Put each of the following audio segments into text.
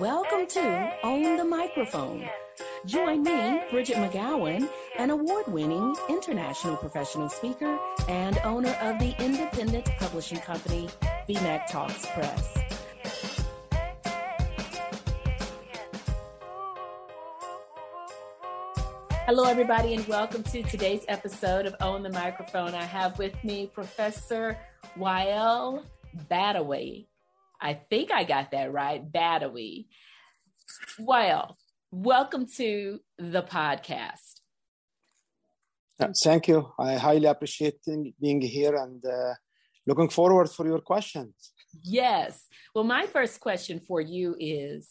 Welcome to Own the Microphone. Join me, Bridgett McGowen, an award winning international professional speaker and owner of the independent publishing company, BMcTALKS Press. Hello, everybody, and welcome to today's episode of Own the Microphone. I have with me Professor Wael Badawy. I think I got that right, Badawy. Well, welcome to the podcast. Thank you. I highly appreciate being here and uh, looking forward for your questions. Yes. Well, my first question for you is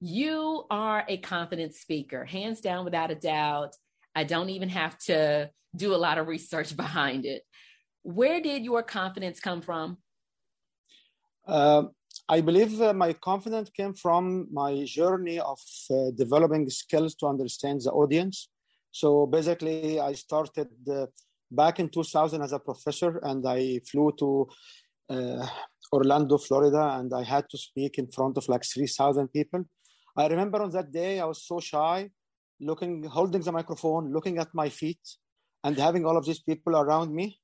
you are a confident speaker, hands down, without a doubt. I don't even have to do a lot of research behind it. Where did your confidence come from? Uh, I believe uh, my confidence came from my journey of uh, developing skills to understand the audience. So basically, I started uh, back in 2000 as a professor, and I flew to uh, Orlando, Florida, and I had to speak in front of like 3,000 people. I remember on that day, I was so shy, looking, holding the microphone, looking at my feet, and having all of these people around me.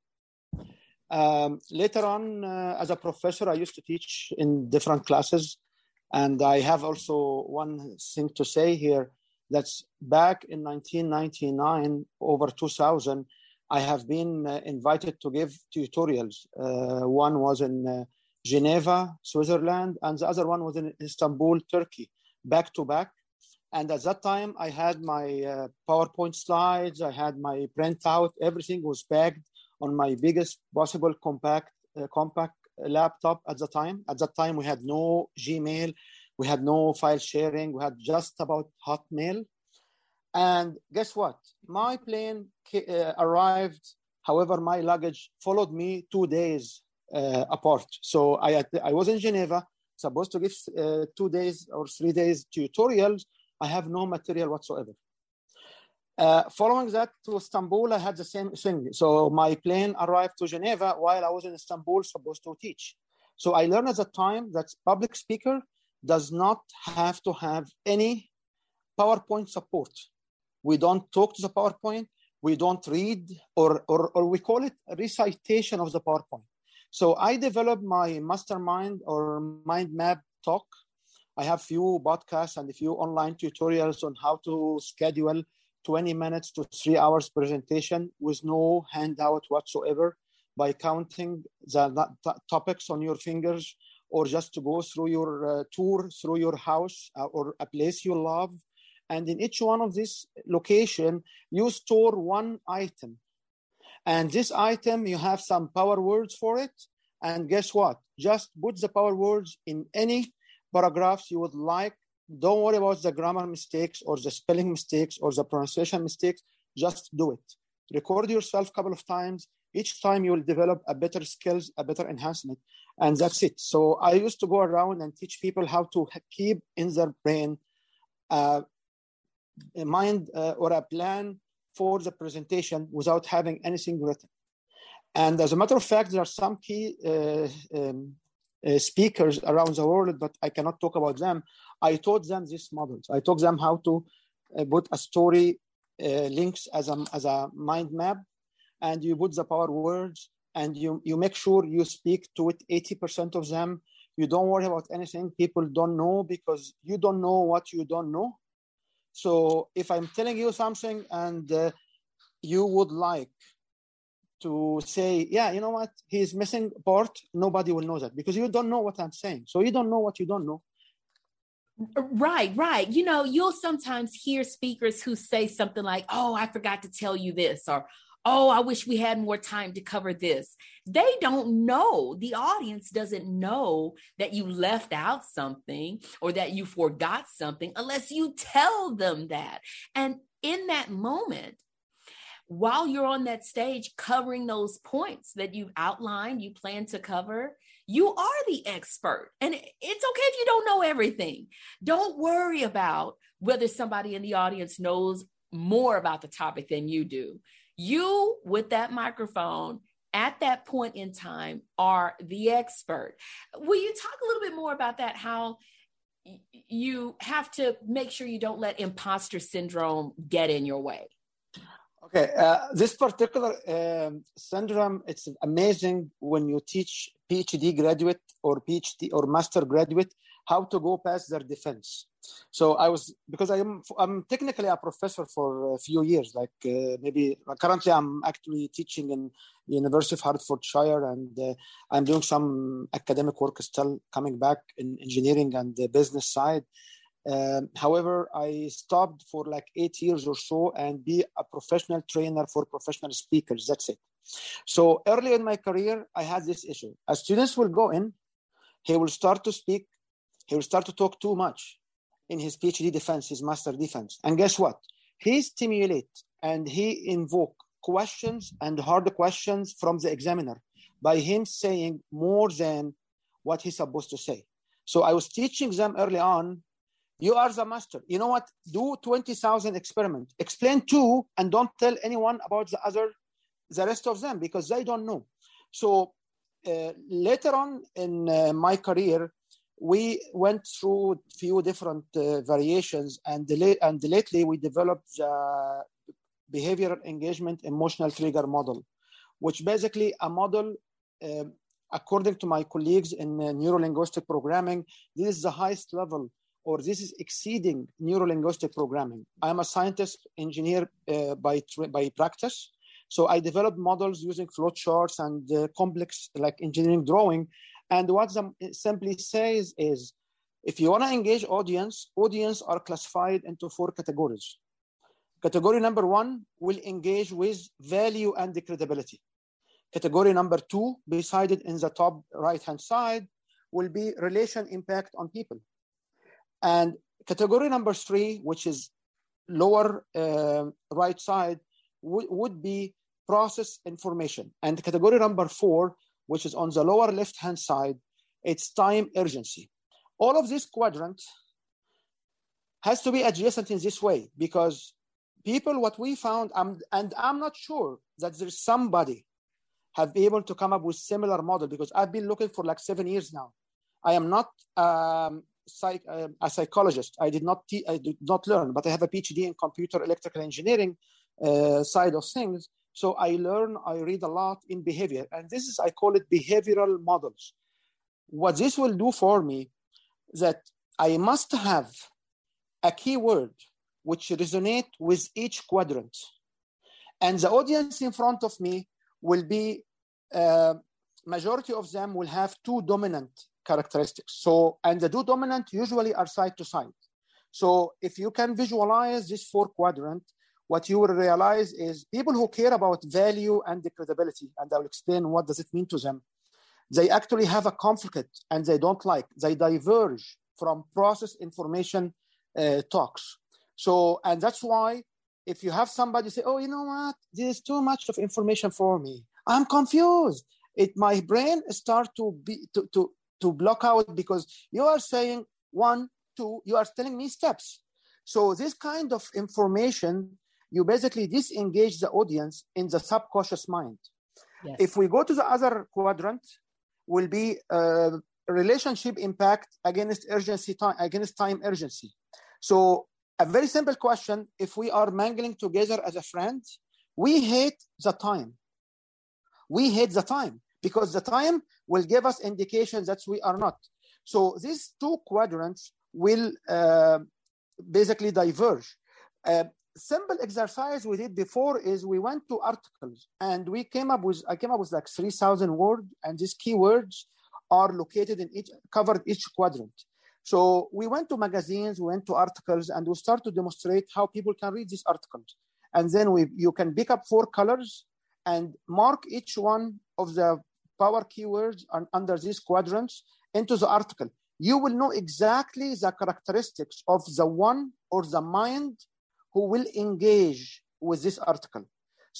Um, later on, uh, as a professor, I used to teach in different classes. And I have also one thing to say here that's back in 1999, over 2000, I have been uh, invited to give tutorials. Uh, one was in uh, Geneva, Switzerland, and the other one was in Istanbul, Turkey, back to back. And at that time, I had my uh, PowerPoint slides, I had my printout, everything was bagged on my biggest possible compact uh, compact laptop at the time. At that time, we had no Gmail, we had no file sharing, we had just about Hotmail. And guess what? My plane uh, arrived. However, my luggage followed me two days uh, apart. So I I was in Geneva, supposed to give uh, two days or three days tutorials. I have no material whatsoever. Uh, following that to Istanbul, I had the same thing. So my plane arrived to Geneva while I was in Istanbul, supposed to teach. So I learned at the time that public speaker does not have to have any PowerPoint support. We don't talk to the PowerPoint. We don't read, or, or, or we call it recitation of the PowerPoint. So I developed my mastermind or mind map talk. I have few podcasts and a few online tutorials on how to schedule 20 minutes to three hours presentation with no handout whatsoever by counting the topics on your fingers or just to go through your uh, tour through your house uh, or a place you love. And in each one of these location you store one item. And this item you have some power words for it. And guess what? Just put the power words in any paragraphs you would like don't worry about the grammar mistakes or the spelling mistakes or the pronunciation mistakes. Just do it. Record yourself a couple of times. Each time you will develop a better skills, a better enhancement. And that's it. So I used to go around and teach people how to keep in their brain uh, a mind uh, or a plan for the presentation without having anything written. And as a matter of fact, there are some key uh, um, uh, speakers around the world, but I cannot talk about them. I taught them these models. I taught them how to uh, put a story uh, links as a, as a mind map, and you put the power words, and you, you make sure you speak to it 80% of them. You don't worry about anything people don't know because you don't know what you don't know. So if I'm telling you something and uh, you would like to say, yeah, you know what, he's missing part, nobody will know that because you don't know what I'm saying. So you don't know what you don't know. Right, right. You know, you'll sometimes hear speakers who say something like, oh, I forgot to tell you this, or oh, I wish we had more time to cover this. They don't know, the audience doesn't know that you left out something or that you forgot something unless you tell them that. And in that moment, while you're on that stage covering those points that you've outlined, you plan to cover, you are the expert. And it's okay if you don't know everything. Don't worry about whether somebody in the audience knows more about the topic than you do. You, with that microphone, at that point in time are the expert. Will you talk a little bit more about that? How you have to make sure you don't let imposter syndrome get in your way. Okay, uh, this particular um, syndrome, it's amazing when you teach PhD graduate or PhD or master graduate how to go past their defense. So I was because I am I'm technically a professor for a few years. Like uh, maybe currently I'm actually teaching in the University of Hertfordshire, and uh, I'm doing some academic work still coming back in engineering and the business side. Um, however, I stopped for like eight years or so and be a professional trainer for professional speakers. That's it. So early in my career, I had this issue. As students will go in, he will start to speak, he will start to talk too much in his PhD defense, his master defense. And guess what? He stimulate and he invoke questions and hard questions from the examiner by him saying more than what he's supposed to say. So I was teaching them early on you are the master. You know what? Do 20,000 experiments. Explain two and don't tell anyone about the other, the rest of them because they don't know. So uh, later on in uh, my career, we went through a few different uh, variations and, la- and lately we developed the behavioral engagement emotional trigger model, which basically a model um, according to my colleagues in uh, neurolinguistic programming, this is the highest level or this is exceeding neurolinguistic programming. I'm a scientist engineer uh, by, by practice. So I developed models using flowcharts and uh, complex like engineering drawing. And what them simply says is, if you want to engage audience, audience are classified into four categories. Category number one will engage with value and credibility. Category number two, beside it in the top right-hand side, will be relation impact on people. And category number three, which is lower uh, right side, w- would be process information. And category number four, which is on the lower left hand side, it's time urgency. All of this quadrant has to be adjacent in this way because people, what we found, um, and I'm not sure that there's somebody have been able to come up with similar model because I've been looking for like seven years now. I am not um, psych, uh, a psychologist. I did not te- I did not learn, but I have a PhD in computer electrical engineering uh, side of things. So I learn, I read a lot in behavior, and this is I call it behavioral models. What this will do for me, that I must have a keyword which resonate with each quadrant, and the audience in front of me will be. Uh, majority of them will have two dominant characteristics. So, and the two dominant usually are side to side. So if you can visualize this four quadrant, what you will realize is people who care about value and credibility, and I will explain what does it mean to them. They actually have a conflict and they don't like, they diverge from process information uh, talks. So, and that's why if you have somebody say, oh, you know what, there's too much of information for me. I'm confused. It my brain start to be to, to to block out because you are saying one, two, you are telling me steps. So this kind of information, you basically disengage the audience in the subconscious mind. Yes. If we go to the other quadrant, will be uh, relationship impact against urgency time against time urgency. So a very simple question: If we are mangling together as a friend, we hate the time. We hate the time because the time will give us indications that we are not. So these two quadrants will uh, basically diverge. Uh, simple exercise we did before is we went to articles and we came up with I came up with like 3,000 words and these keywords are located in each covered each quadrant. So we went to magazines, we went to articles, and we start to demonstrate how people can read these articles. And then we you can pick up four colors and mark each one of the power keywords under these quadrants into the article. You will know exactly the characteristics of the one or the mind who will engage with this article.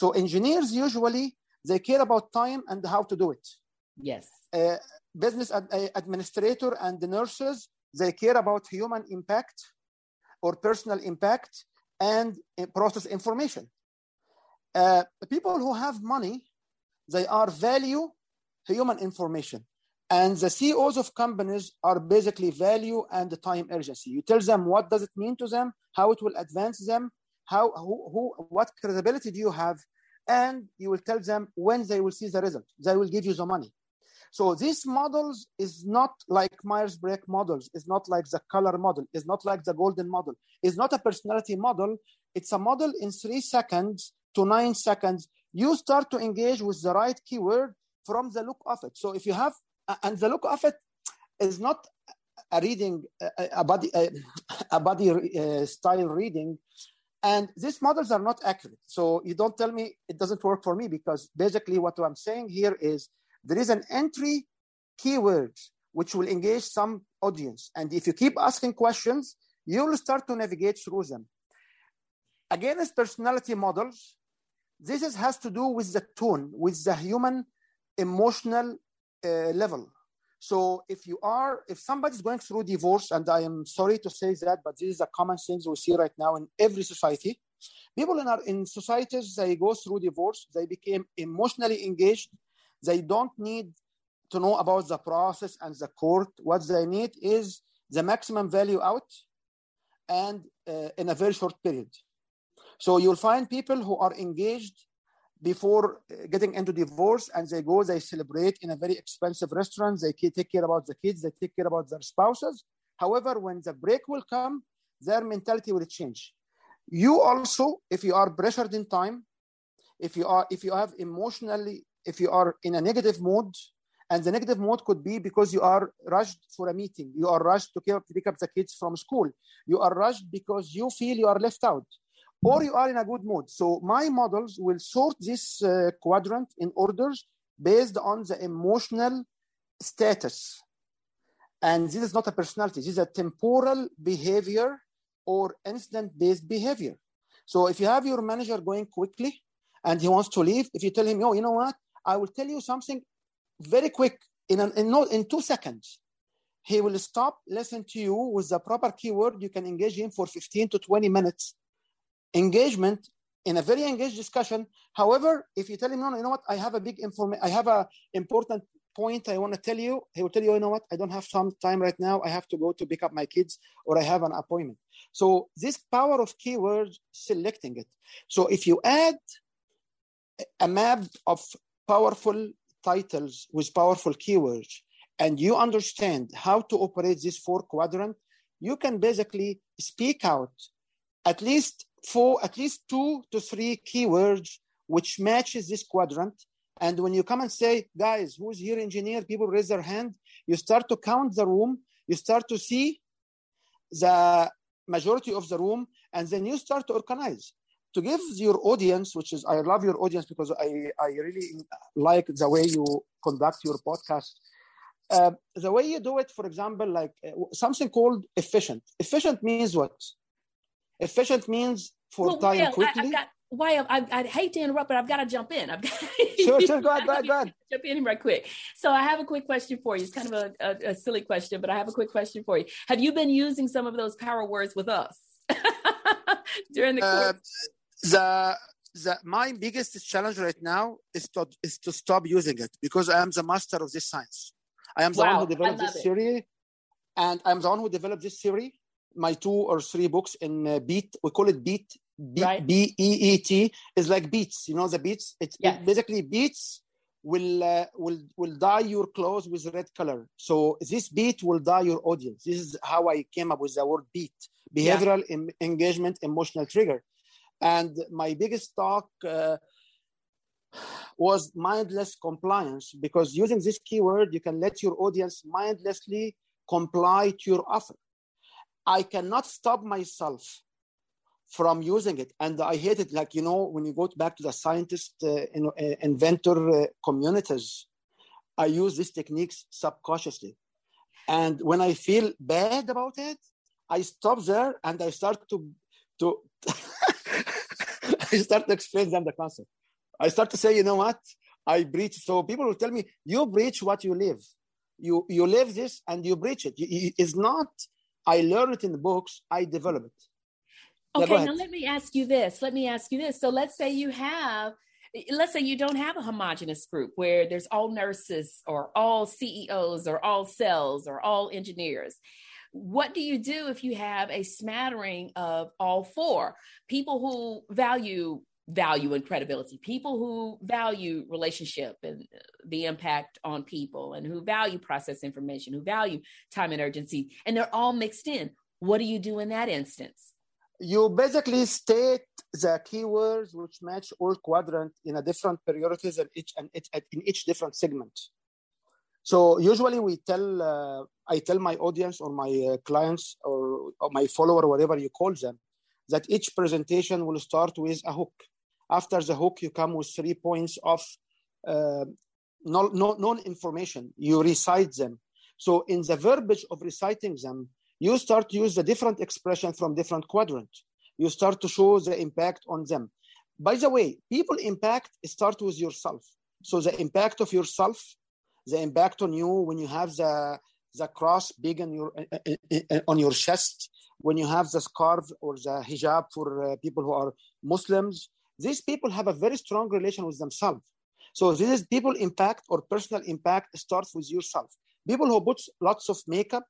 So engineers usually they care about time and how to do it. Yes. Uh, business ad- administrator and the nurses they care about human impact or personal impact and uh, process information. Uh, people who have money they are value human information. And the CEOs of companies are basically value and the time urgency. You tell them what does it mean to them, how it will advance them, how who, who what credibility do you have, and you will tell them when they will see the result. They will give you the money. So these models is not like Myers-Briggs models, it's not like the color model, it's not like the golden model, it's not a personality model. It's a model in three seconds to nine seconds. You start to engage with the right keyword from the look of it. So if you have, and the look of it is not a reading, a body, a, body uh, style reading. And these models are not accurate. So you don't tell me it doesn't work for me because basically what I'm saying here is there is an entry keyword which will engage some audience. And if you keep asking questions, you will start to navigate through them. Again, as personality models, this is, has to do with the tone, with the human emotional uh, level. So if you are, if somebody's going through divorce, and I am sorry to say that, but this is a common thing we see right now in every society. People in our in societies, they go through divorce, they became emotionally engaged, they don't need to know about the process and the court. What they need is the maximum value out and uh, in a very short period. So you'll find people who are engaged before uh, getting into divorce and they go, they celebrate in a very expensive restaurant. They take care about the kids, they take care about their spouses. However, when the break will come, their mentality will change. You also, if you are pressured in time, if you are, if you have emotionally if you are in a negative mode, and the negative mode could be because you are rushed for a meeting, you are rushed to pick up the kids from school, you are rushed because you feel you are left out, or you are in a good mood. So my models will sort this uh, quadrant in orders based on the emotional status. And this is not a personality, this is a temporal behavior or incident based behavior. So if you have your manager going quickly and he wants to leave, if you tell him, oh, you know what, I will tell you something very quick in, an, in, no, in two seconds. He will stop, listen to you with the proper keyword. You can engage him for 15 to 20 minutes. Engagement in a very engaged discussion. However, if you tell him, no, no, you know what, I have a big information, I have a important point I want to tell you, he will tell you, you know what, I don't have some time right now. I have to go to pick up my kids or I have an appointment. So this power of keywords, selecting it. So if you add a map of powerful titles with powerful keywords and you understand how to operate this four quadrant, you can basically speak out at least four, at least two to three keywords which matches this quadrant. And when you come and say, guys, who's here engineer? People raise their hand. You start to count the room. You start to see the majority of the room, and then you start to organize to give your audience, which is, I love your audience because I, I really like the way you conduct your podcast. Uh, the way you do it, for example, like uh, something called efficient. Efficient means what? Efficient means for well, time well, quickly. I, have got, why I, I, hate to interrupt, but I've got to jump in. I've got sure, sure, go ahead, go ahead, go ahead. Jump in right quick. So I have a quick question for you. It's kind of a, a, a silly question, but I have a quick question for you. Have you been using some of those power words with us during the course? Uh, the the my biggest challenge right now is to is to stop using it because I am the master of this science. I am the wow, one who developed this it. theory, and I'm the one who developed this theory. My two or three books in uh, Beat, we call it Beat, B right. B E E T, is like beats. You know the beats. It's yes. it basically beats will uh, will will dye your clothes with red color. So this beat will dye your audience. This is how I came up with the word beat: behavioral yeah. em- engagement, emotional trigger. And my biggest talk uh, was mindless compliance because using this keyword, you can let your audience mindlessly comply to your offer. I cannot stop myself from using it. And I hate it. Like, you know, when you go back to the scientist, uh, in, uh, inventor uh, communities, I use these techniques subconsciously. And when I feel bad about it, I stop there and I start to, to I start to explain them the concept. I start to say, you know what? I breach. So people will tell me, you breach what you live. You you live this and you breach it. It's not. I learn it in the books. I develop it. Okay, now let me ask you this. Let me ask you this. So let's say you have let's say you don't have a homogenous group where there's all nurses or all CEOs or all sales or all engineers. What do you do if you have a smattering of all four people who value value and credibility, people who value relationship and the impact on people, and who value process information, who value time and urgency, and they're all mixed in. What do you do in that instance? You basically state the keywords which match all quadrant in a different priorities in each and in each different segment. So usually we tell, uh, I tell my audience or my uh, clients or, or my follower, whatever you call them, that each presentation will start with a hook after the hook, you come with three points of uh, known information. You recite them. So in the verbiage of reciting them, you start to use the different expression from different quadrant. You start to show the impact on them. By the way, people impact start with yourself. So the impact of yourself, the impact on you when you have the the cross big on your on your chest, when you have the scarf or the hijab for uh, people who are Muslims, these people have a very strong relation with themselves. So this is people impact or personal impact starts with yourself. People who put lots of makeup,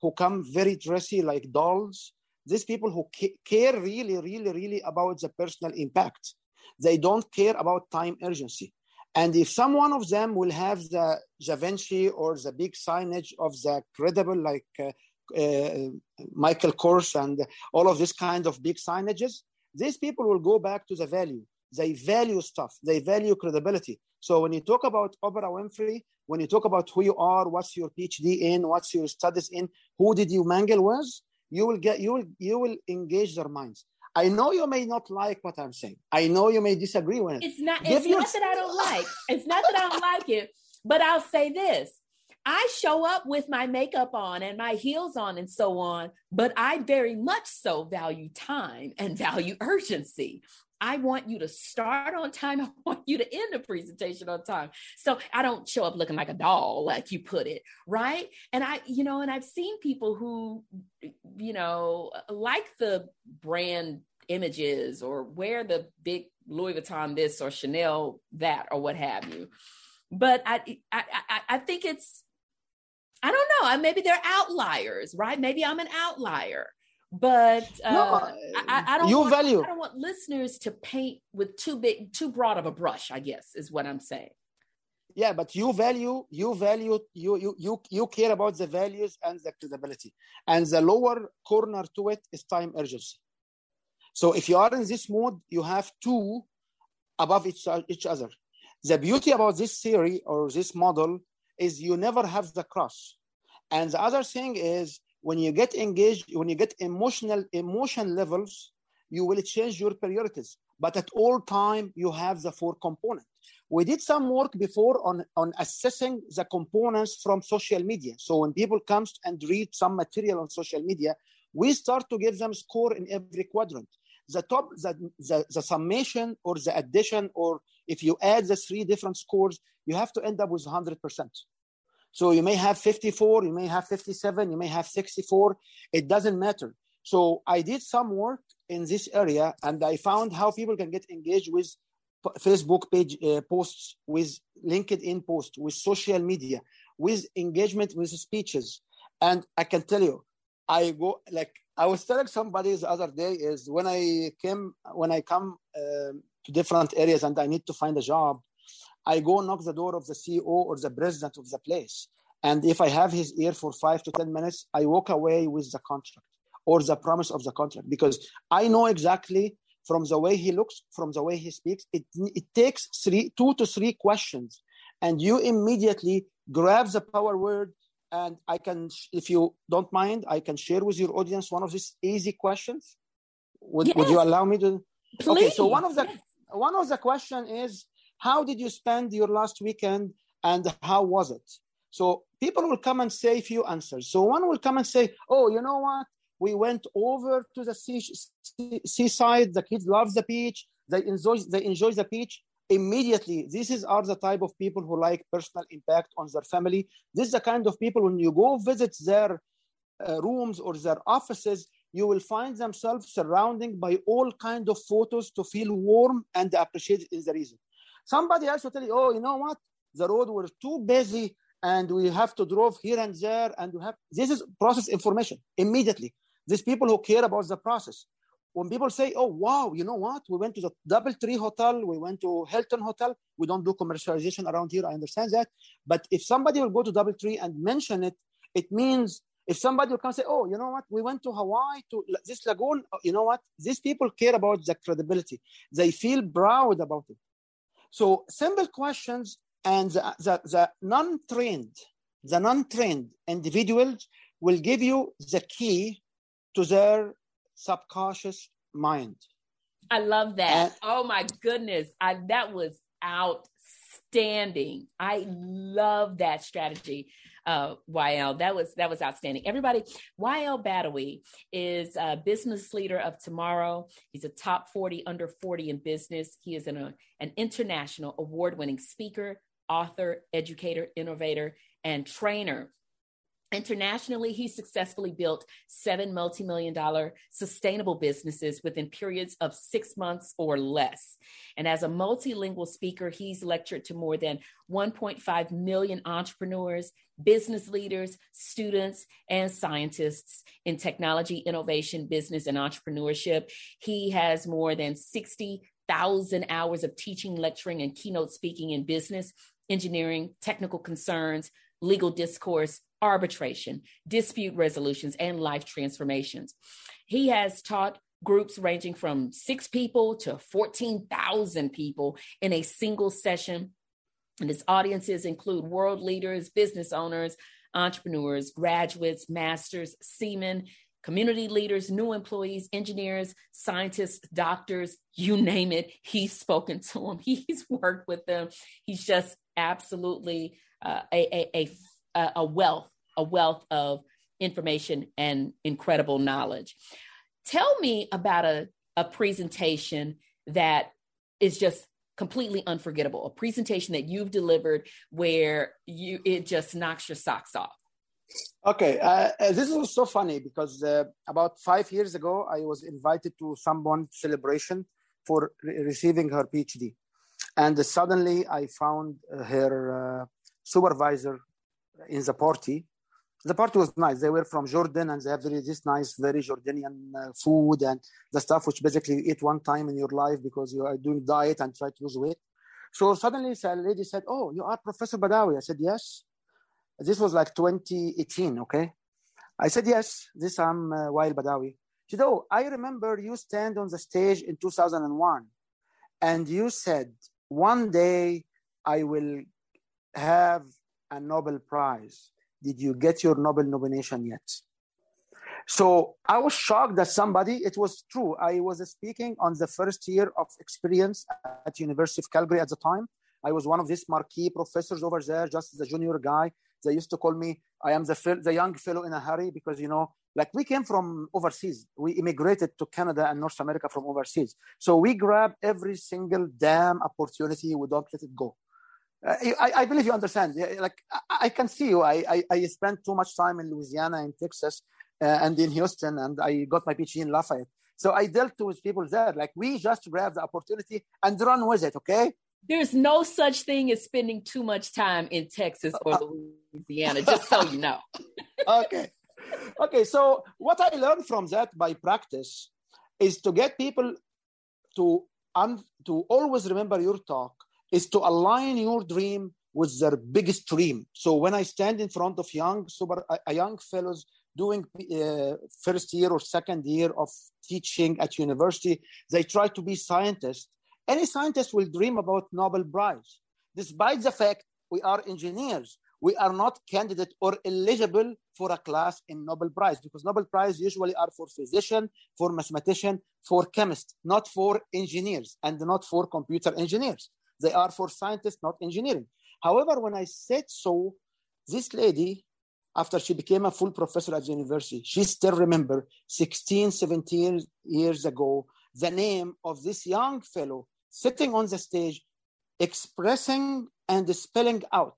who come very dressy like dolls, these people who care really, really, really about the personal impact. They don't care about time urgency. And if some one of them will have the Givenchy or the big signage of the credible, like uh, uh, Michael Kors and all of this kind of big signages, these people will go back to the value. They value stuff. They value credibility. So when you talk about Oprah Winfrey, when you talk about who you are, what's your PhD in, what's your studies in, who did you mangle with, you will get you will you will engage their minds. I know you may not like what I'm saying. I know you may disagree with it. It's not. Give it's your... not that I don't like. It's not that I don't like it. But I'll say this: I show up with my makeup on and my heels on and so on, but I very much so value time and value urgency. I want you to start on time. I want you to end the presentation on time. So I don't show up looking like a doll, like you put it, right? And I, you know, and I've seen people who, you know, like the brand images or wear the big Louis Vuitton this or Chanel that or what have you. But I, I, I, I think it's I don't know. Maybe they're outliers, right? Maybe I'm an outlier. But uh, no, I, I, don't you want, value. I don't want listeners to paint with too big, too broad of a brush. I guess is what I'm saying. Yeah, but you value, you value, you you you you care about the values and the credibility, and the lower corner to it is time urgency. So if you are in this mode, you have two above each, each other. The beauty about this theory or this model is you never have the cross. And the other thing is when you get engaged, when you get emotional emotion levels, you will change your priorities. But at all time, you have the four components. We did some work before on, on assessing the components from social media. So when people comes and read some material on social media, we start to give them score in every quadrant. The top, the, the, the summation or the addition, or if you add the three different scores, you have to end up with 100%. So you may have 54, you may have 57, you may have 64. It doesn't matter. So I did some work in this area and I found how people can get engaged with Facebook page uh, posts, with LinkedIn posts, with social media, with engagement with speeches. And I can tell you, I go like I was telling somebody the other day is when I came when I come uh, to different areas and I need to find a job, I go knock the door of the CEO or the president of the place. And if I have his ear for five to 10 minutes, I walk away with the contract or the promise of the contract because I know exactly from the way he looks, from the way he speaks, it, it takes three, two to three questions. And you immediately grab the power word. And I can, if you don't mind, I can share with your audience one of these easy questions. Would, yes. would you allow me to? Please. Okay, so one of the yes. one of the question is how did you spend your last weekend and how was it? So people will come and say a few answers. So one will come and say, oh, you know what? We went over to the sea, seaside. The kids love the beach. They enjoy, they enjoy the beach. Immediately, this is are the type of people who like personal impact on their family. This is the kind of people when you go visit their uh, rooms or their offices, you will find themselves surrounded by all kind of photos to feel warm and appreciated in the reason. Somebody else will tell you, oh, you know what? The road was too busy and we have to drove here and there and we have this is process information immediately. These people who care about the process. When people say, oh wow, you know what? We went to the Doubletree Hotel, we went to Hilton Hotel. We don't do commercialization around here. I understand that. But if somebody will go to Doubletree and mention it, it means if somebody will come say, oh, you know what? We went to Hawaii to this lagoon. You know what? These people care about the credibility. They feel proud about it. So simple questions and the, the, the non-trained, the non-trained individuals will give you the key to their subconscious mind. I love that. And, oh my goodness. I that was outstanding. I love that strategy uh, Wael. That was that was outstanding. Everybody, Wael Badawy is a business leader of tomorrow. He's a top 40 under 40 in business. He is an, an international award-winning speaker, author, educator, innovator, and trainer. Internationally, he successfully built seven multi million dollar sustainable businesses within periods of six months or less. And as a multilingual speaker, he's lectured to more than 1.5 million entrepreneurs, business leaders, students, and scientists in technology, innovation, business, and entrepreneurship. He has more than 60,000 hours of teaching, lecturing, and keynote speaking in business, engineering, technical concerns, legal discourse, arbitration, dispute resolutions, and life transformations. He has taught groups ranging from six people to 14,000 people in a single session. And his audiences include world leaders, business owners, entrepreneurs, graduates, masters, seamen, community leaders, new employees, engineers, scientists, doctors, you name it. He's spoken to them, he's worked with them. He's just absolutely uh, a, a, a, a wealth, a wealth of information and incredible knowledge. Tell me about a, a presentation that is just completely unforgettable, a presentation that you've delivered where you it just knocks your socks off. Okay, uh, uh this was so funny because uh, about five years ago, I was invited to someone's celebration for re- receiving her PhD, and suddenly I found her uh, supervisor in the party. The party was nice. They were from Jordan and they have very, this nice, very Jordanian uh, food and the stuff which basically you eat one time in your life because you are doing diet and try to lose weight. So suddenly a lady said, Oh, you are Professor Badawy. I said, Yes. This was like 2018, okay? I said, Yes, this I'm uh, Wael Badawy. She said, Oh, I remember you stand on the stage in 2001 and you said, One day I will have a Nobel Prize. Did you get your Nobel nomination yet? So I was shocked that somebody, it was true. I was speaking on the first year of experience at University of Calgary at the time. I was one of these marquee professors over there, just as a junior guy. They used to call me, I am the, the young fellow in a hurry because, you know, like we came from overseas. We immigrated to Canada and North America from overseas. So we grab every single damn opportunity. We don't let it go. I, I, believe you understand. Like I, can see you. I, I, I spent too much time in Louisiana, in Texas, uh, and in Houston, and I got my PhD in Lafayette. So I dealt with people there. Like we just grab the opportunity and run with it. Okay. There's no such thing as spending too much time in Texas or uh, Louisiana. just so you know. okay. Okay. So what I learned from that by practice is to get people to un- to always remember your talk is to align your dream with their biggest dream. So when I stand in front of young super young fellows doing uh, first year or second year of teaching at university, they try to be scientists. Any scientist will dream about Nobel Prize, despite the fact we are engineers. We are not candidate or eligible for a class in Nobel Prize because Nobel Prize usually are for physician, for mathematician, for chemist, not for engineers and not for computer engineers. They are for scientists, not engineering. However, when I said so, this lady, after she became a full professor at the university, she still remember 16, 17 years ago, the name of this young fellow sitting on the stage, expressing and spelling out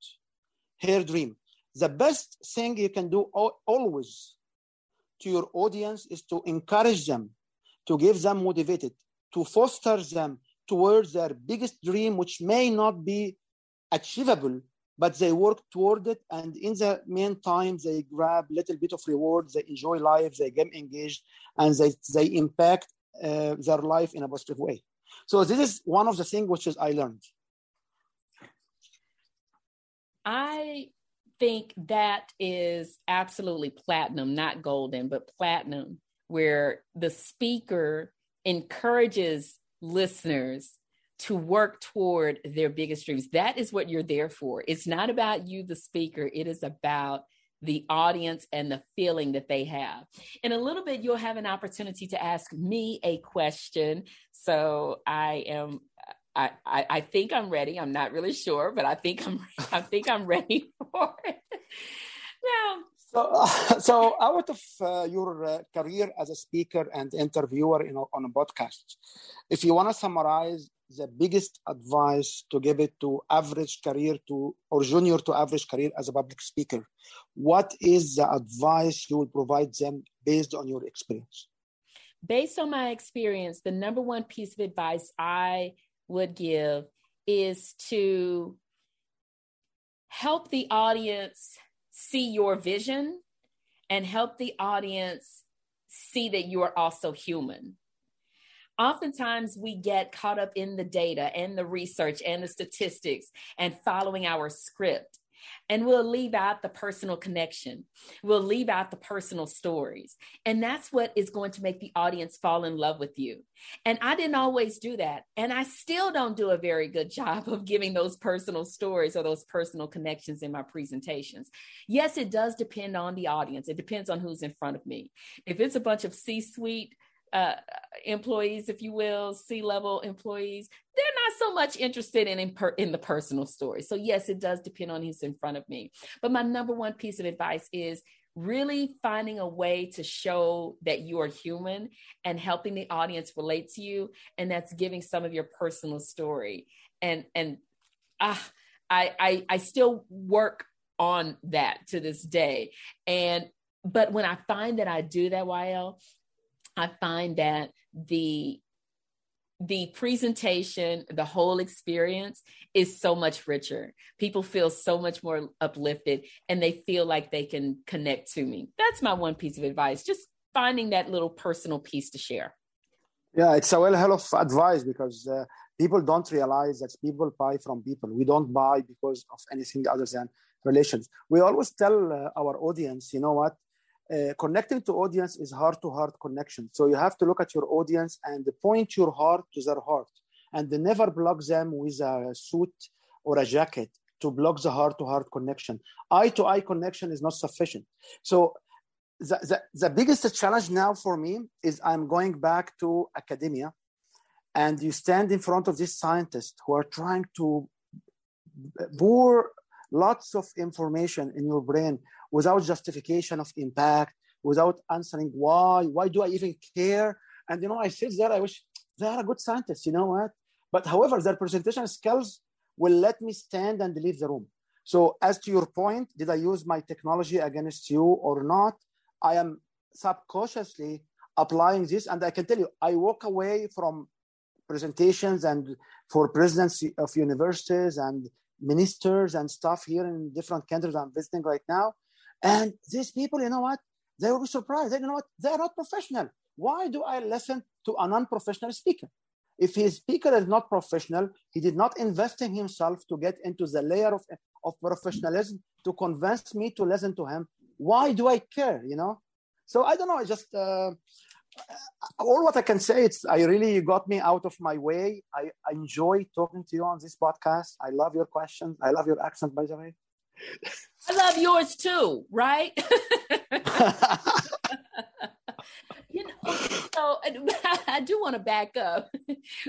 her dream. The best thing you can do always to your audience is to encourage them, to give them motivated, to foster them towards their biggest dream, which may not be achievable, but they work toward it. And in the meantime, they grab little bit of reward, they enjoy life, they get engaged, and they, they impact uh, their life in a positive way. So this is one of the things which is I learned. I think that is absolutely platinum, not golden, but platinum, where the speaker encourages listeners to work toward their biggest dreams. That is what you're there for. It's not about you, the speaker, it is about the audience and the feeling that they have. In a little bit, you'll have an opportunity to ask me a question. So I am. I, I, I think I'm ready. I'm not really sure, but I think I'm I think I'm ready for it. now, so, uh, so out of uh, your uh, career as a speaker and interviewer in, on a podcast, if you want to summarize the biggest advice to give it to average career to or junior to average career as a public speaker, what is the advice you will provide them based on your experience? Based on my experience, the number one piece of advice I would give is to help the audience see your vision and help the audience see that you are also human. Oftentimes, we get caught up in the data and the research and the statistics and following our script. And we'll leave out the personal connection. We'll leave out the personal stories. And that's what is going to make the audience fall in love with you. And I didn't always do that. And I still don't do a very good job of giving those personal stories or those personal connections in my presentations. Yes, it does depend on the audience, it depends on who's in front of me. If it's a bunch of C suite, uh, employees, if you will, C level employees, they're not so much interested in in, per, in, the personal story. So yes, it does depend on who's in front of me. But my number one piece of advice is really finding a way to show that you are human and helping the audience relate to you, and that's giving some of your personal story. And and ah, I I I still work on that to this day. And but when I find that I do that, Wael, I find that the the presentation, the whole experience is so much richer. People feel so much more uplifted and they feel like they can connect to me. That's my one piece of advice, just finding that little personal piece to share. Yeah, it's a well hell of advice because uh, people don't realize that people buy from people. We don't buy because of anything other than relations. We always tell uh, our audience, you know what? Uh, connecting to audience is heart to heart connection. So you have to look at your audience and point your heart to their heart and never block them with a suit or a jacket to block the heart to heart connection. Eye to eye connection is not sufficient. So the, the, the biggest challenge now for me is I'm going back to academia and you stand in front of these scientists who are trying to pour lots of information in your brain without justification of impact, without answering why, why do I even care? And you know, I sit there, I wish they are a good scientist, you know what? But however, their presentation skills will let me stand and leave the room. So as to your point, did I use my technology against you or not? I am subconsciously applying this. And I can tell you, I walk away from presentations and for presidents of universities and ministers and stuff here in different countries I'm visiting right now. And these people, you know what? They will be surprised. They you know what? They're not professional. Why do I listen to a non-professional speaker? If his speaker is not professional, he did not invest in himself to get into the layer of, of professionalism to convince me to listen to him. Why do I care? You know? So I don't know. I just uh, all what I can say is I really you got me out of my way. I, I enjoy talking to you on this podcast. I love your questions. I love your accent, by the way. I love yours too, right? you know, so I do want to back up.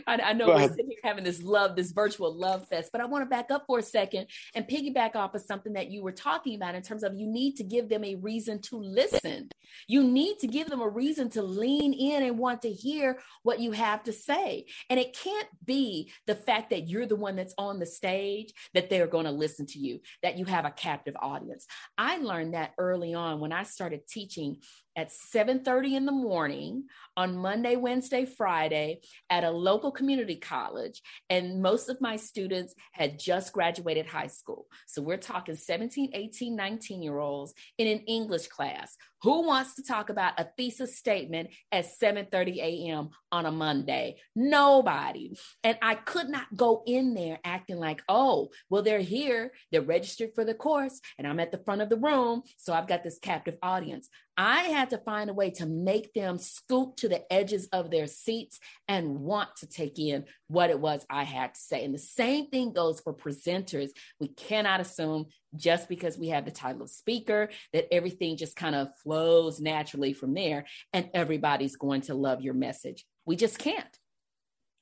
I, I know we're sitting here having this love, this virtual love fest, but I want to back up for a second and piggyback off of something that you were talking about in terms of you need to give them a reason to listen. You need to give them a reason to lean in and want to hear what you have to say. And it can't be the fact that you're the one that's on the stage that they're going to listen to you, that you have a captive audience. I learned that early on when I started teaching at 7:30 in the morning on Monday, Wednesday, Friday at a local community college, and most of my students had just graduated high school. So we're talking 17, 18, 19 year olds in an English class. Who wants to talk about a thesis statement at 7:30 a.m. on a Monday? Nobody. And I could not go in there acting like, oh, well, they're here, they're registered for the course, and I'm at the front of the room. So I've got this captive audience. I had to find a way to make them scoop to the edges of their seats and want to take in what it was I had to say. And the same thing goes for presenters. We cannot assume just because we have the title of speaker that everything just kind of flows naturally from there and everybody's going to love your message. We just can't.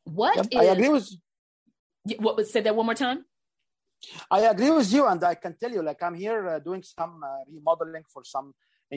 What yep, is, I agree with what was said that one more time? I agree with you, and I can tell you, like I'm here uh, doing some uh, remodeling for some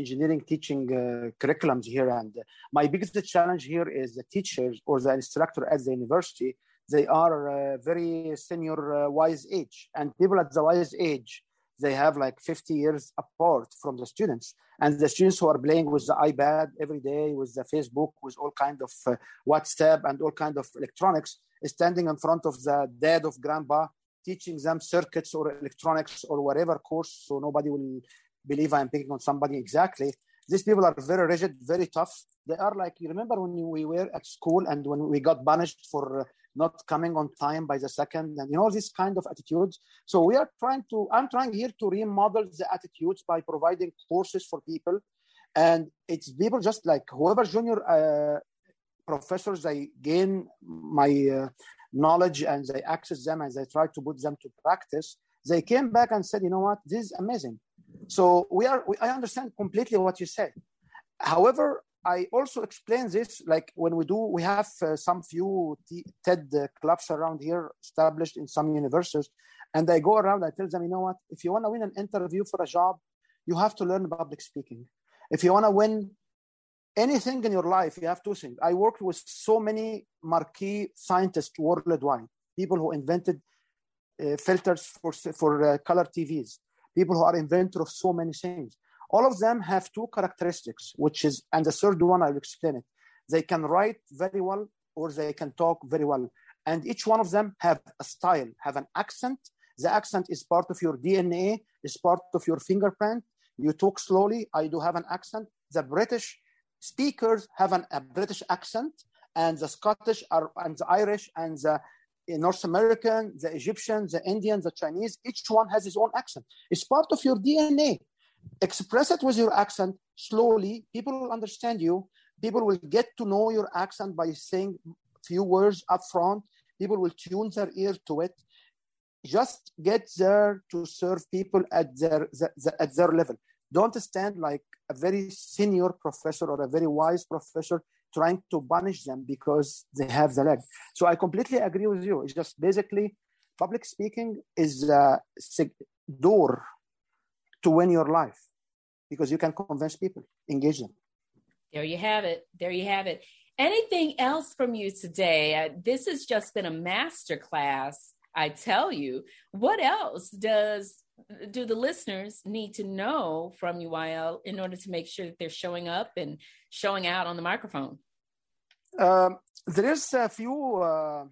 engineering teaching uh, curriculums here. And my biggest challenge here is the teachers or the instructor at the university. They are uh, very senior, uh, wise age, and people at the wise age, they have like 50 years apart from the students. And the students who are playing with the iPad every day, with the Facebook, with all kind of uh, WhatsApp and all kind of electronics, standing in front of the dad of grandpa teaching them circuits or electronics or whatever course so nobody will believe I'm picking on somebody exactly. These people are very rigid, very tough. They are like, you remember when we were at school and when we got punished for not coming on time by the second and you know this kind of attitudes. So we are trying to i'm trying here to remodel the attitudes by providing courses for people. And it's people just like whoever junior uh, professors they gain my uh, knowledge and they access them and they try to put them to practice they came back and said you know what? This is amazing. So we are, we, I understand completely what you say. However, I also explain this like when we do, we have uh, some few TED clubs around here established in some universities. And I go around, I tell them, you know what, if you want to win an interview for a job, you have to learn public speaking. If you want to win anything in your life, you have two things. I worked with so many marquee scientists worldwide, people who invented uh, filters for, for uh, color TVs, people who are inventor of so many things. All of them have two characteristics, which is, and the third one, I'll explain it. They can write very well or they can talk very well. And each one of them have a style, have an accent. The accent is part of your DNA, is part of your fingerprint. You talk slowly. I do have an accent. The British speakers have an, a British accent, and the Scottish are, and the Irish and the eh, North American, the Egyptian, the Indian, the Chinese, each one has his own accent. It's part of your DNA. Express it with your accent slowly. People will understand you. People will get to know your accent by saying few words up front. People will tune their ear to it. Just get there to serve people at their, the, the, at their level. Don't stand like a very senior professor or a very wise professor trying to punish them because they have the leg. So I completely agree with you. It's just basically public speaking is a door to win your life because you can convince people, engage them. There you have it. There you have it. Anything else from you today? Uh, this has just been a master class. I tell you, what else does do the listeners need to know from Wael in order to make sure that they're showing up and showing out on the microphone? Um, there is a few uh,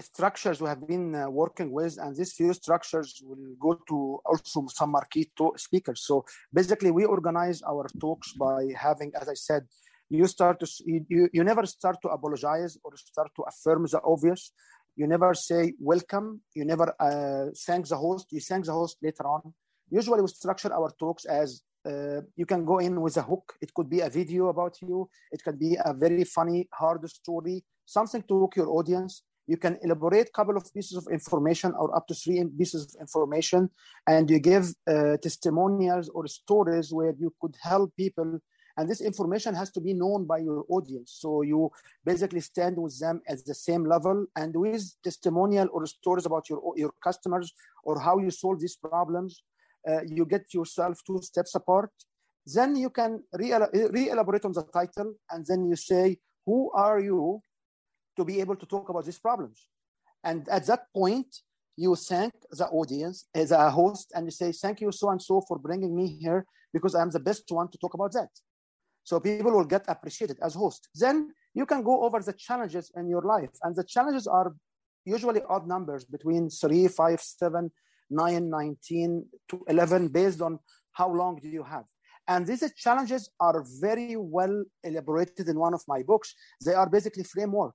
structures we have been uh, working with, and these few structures will go to also some marquee speakers. So basically, we organize our talks by having, as I said, you start to you, you never start to apologize or start to affirm the obvious. You never say welcome. You never uh, thank the host. You thank the host later on. Usually we structure our talks as uh, you can go in with a hook. It could be a video about you. It can be a very funny hard story something to hook your audience you can elaborate a couple of pieces of information or up to three pieces of information and you give uh, testimonials or stories where you could help people. And this information has to be known by your audience. So you basically stand with them at the same level and with testimonial or stories about your your customers or how you solve these problems. Uh, you get yourself two steps apart. Then you can re-elaborate on the title and then you say who are you to be able to talk about these problems and at that point you thank the audience eh, as a host and you say thank you so and so for bringing me here because i'm the best one to talk about that So people will get appreciated as host. Then you can go over the challenges in your life. And the challenges are usually odd numbers between three, five, seven, nine, 19 to 11, based on how long do you have. And these challenges are very well elaborated in one of my books. They are basically framework.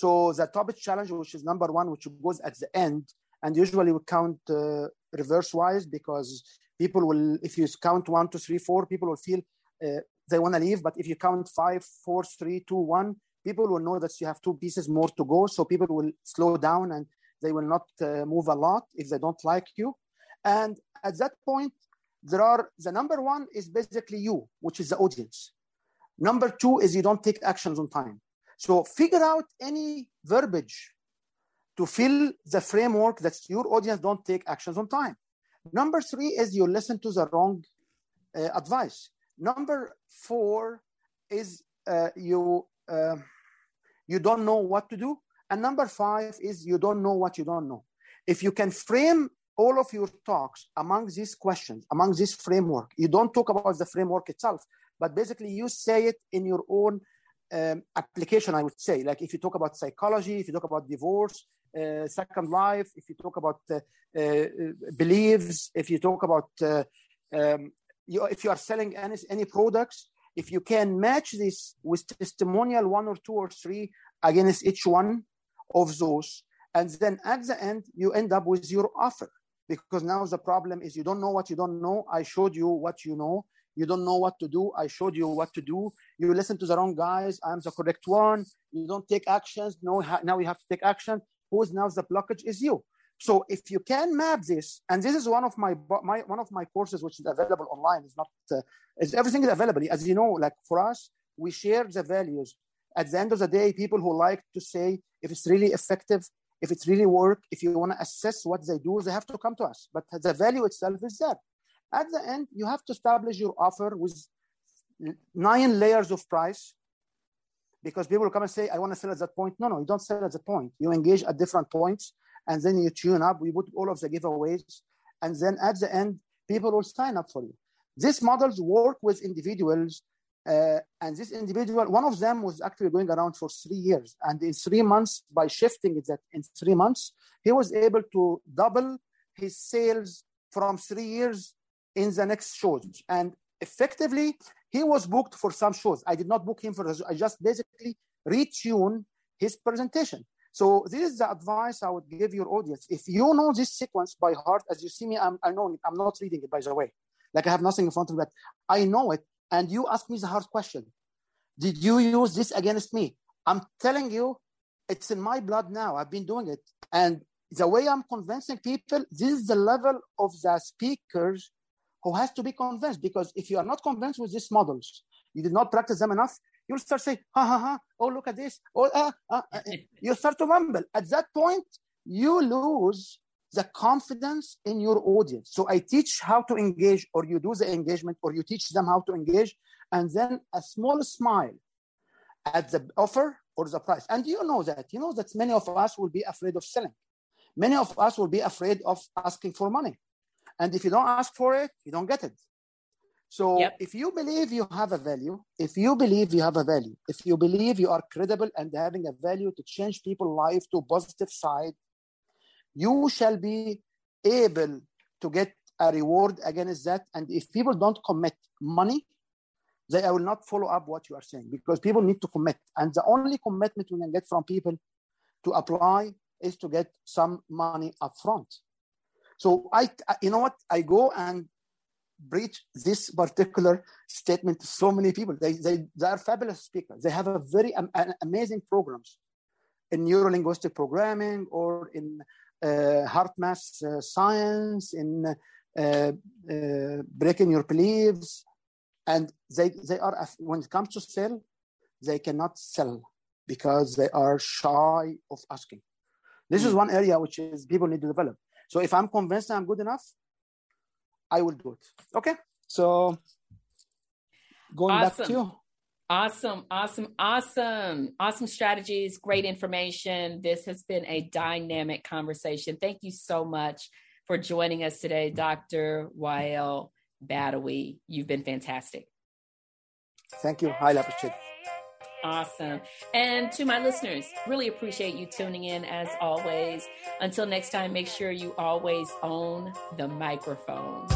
So the topic challenge, which is number one, which goes at the end, and usually we count uh, reverse wise because people will, if you count one, two, three, four, people will feel uh, they want to leave. But if you count five, four, three, two, one, people will know that you have two pieces more to go. So people will slow down and they will not uh, move a lot if they don't like you. And at that point, there are the number one is basically you, which is the audience. Number two is you don't take actions on time. So figure out any verbiage to fill the framework that your audience don't take actions on time. Number three is you listen to the wrong uh, advice. Number four is uh, you uh, you don't know what to do, and number five is you don't know what you don't know. If you can frame all of your talks among these questions, among this framework, you don't talk about the framework itself, but basically you say it in your own um, application. I would say, like if you talk about psychology, if you talk about divorce, uh, second life, if you talk about uh, uh, beliefs, if you talk about um, you, if you are selling any, any products, if you can match this with testimonial one or two or three against each one of those, and then at the end you end up with your offer because now the problem is you don't know what you don't know. I showed you what you know. You don't know what to do. I showed you what to do. You listen to the wrong guys. I'm the correct one. You don't take actions. No, now you have to take action. Who's now the blockage is you. So if you can map this, and this is one of my, my one of my courses which is available online. is not, uh, it's, everything is available. As you know, like for us, we share the values. At the end of the day, people who like to say if it's really effective, if it's really work, if you want to assess what they do, they have to come to us. But the value itself is there. At the end, you have to establish your offer with nine layers of price because people will come and say, I want to sell at that point. No, no, you don't sell at the point. You engage at different points and then you tune up. We put all of the giveaways. And then at the end, people will sign up for you. These models work with individuals. Uh, and this individual, one of them was actually going around for three years. And in three months, by shifting it that in three months, he was able to double his sales from three years in the next shows. And effectively, he was booked for some shows. I did not book him for, I just basically retune his presentation. So this is the advice I would give your audience. If you know this sequence by heart, as you see me, I'm, I know it. I'm not reading it, by the way. Like I have nothing in front of me, but I know it. And you ask me the hard question. Did you use this against me? I'm telling you, it's in my blood now. I've been doing it. And the way I'm convincing people, this is the level of the speakers who has to be convinced because if you are not convinced with these models, you did not practice them enough, you'll start saying, ha ha ha, oh, look at this. Oh, uh, uh. you start to mumble. At that point, you lose the confidence in your audience. So I teach how to engage, or you do the engagement, or you teach them how to engage, and then a small smile at the offer or the price. And you know that. You know that many of us will be afraid of selling. Many of us will be afraid of asking for money. And if you don't ask for it, you don't get it. So yep. if you believe you have a value, if you believe you have a value, if you believe you are credible and having a value to change people's life to positive side, you shall be able to get a reward against that. And if people don't commit money, they will not follow up what you are saying because people need to commit. And the only commitment we can get from people to apply is to get some money upfront. So I, you know what? I go and preach this particular statement to so many people. They, they, they are fabulous speakers. They have a very um, amazing programs in neurolinguistic programming or in uh, HeartMath uh, science, in uh, uh, breaking your beliefs. And they, they are, when it comes to sell, they cannot sell because they are shy of asking. This mm-hmm. is one area which is people need to develop. So if I'm convinced I'm good enough, I will do it. Okay. So going awesome. back to you. Awesome, awesome, awesome, awesome strategies, great information. This has been a dynamic conversation. Thank you so much for joining us today, Dr. Wael Badawy. You've been fantastic. Thank you. Highly appreciate it. Awesome. And to my listeners, really appreciate you tuning in as always. Until next time, make sure you always own the microphone.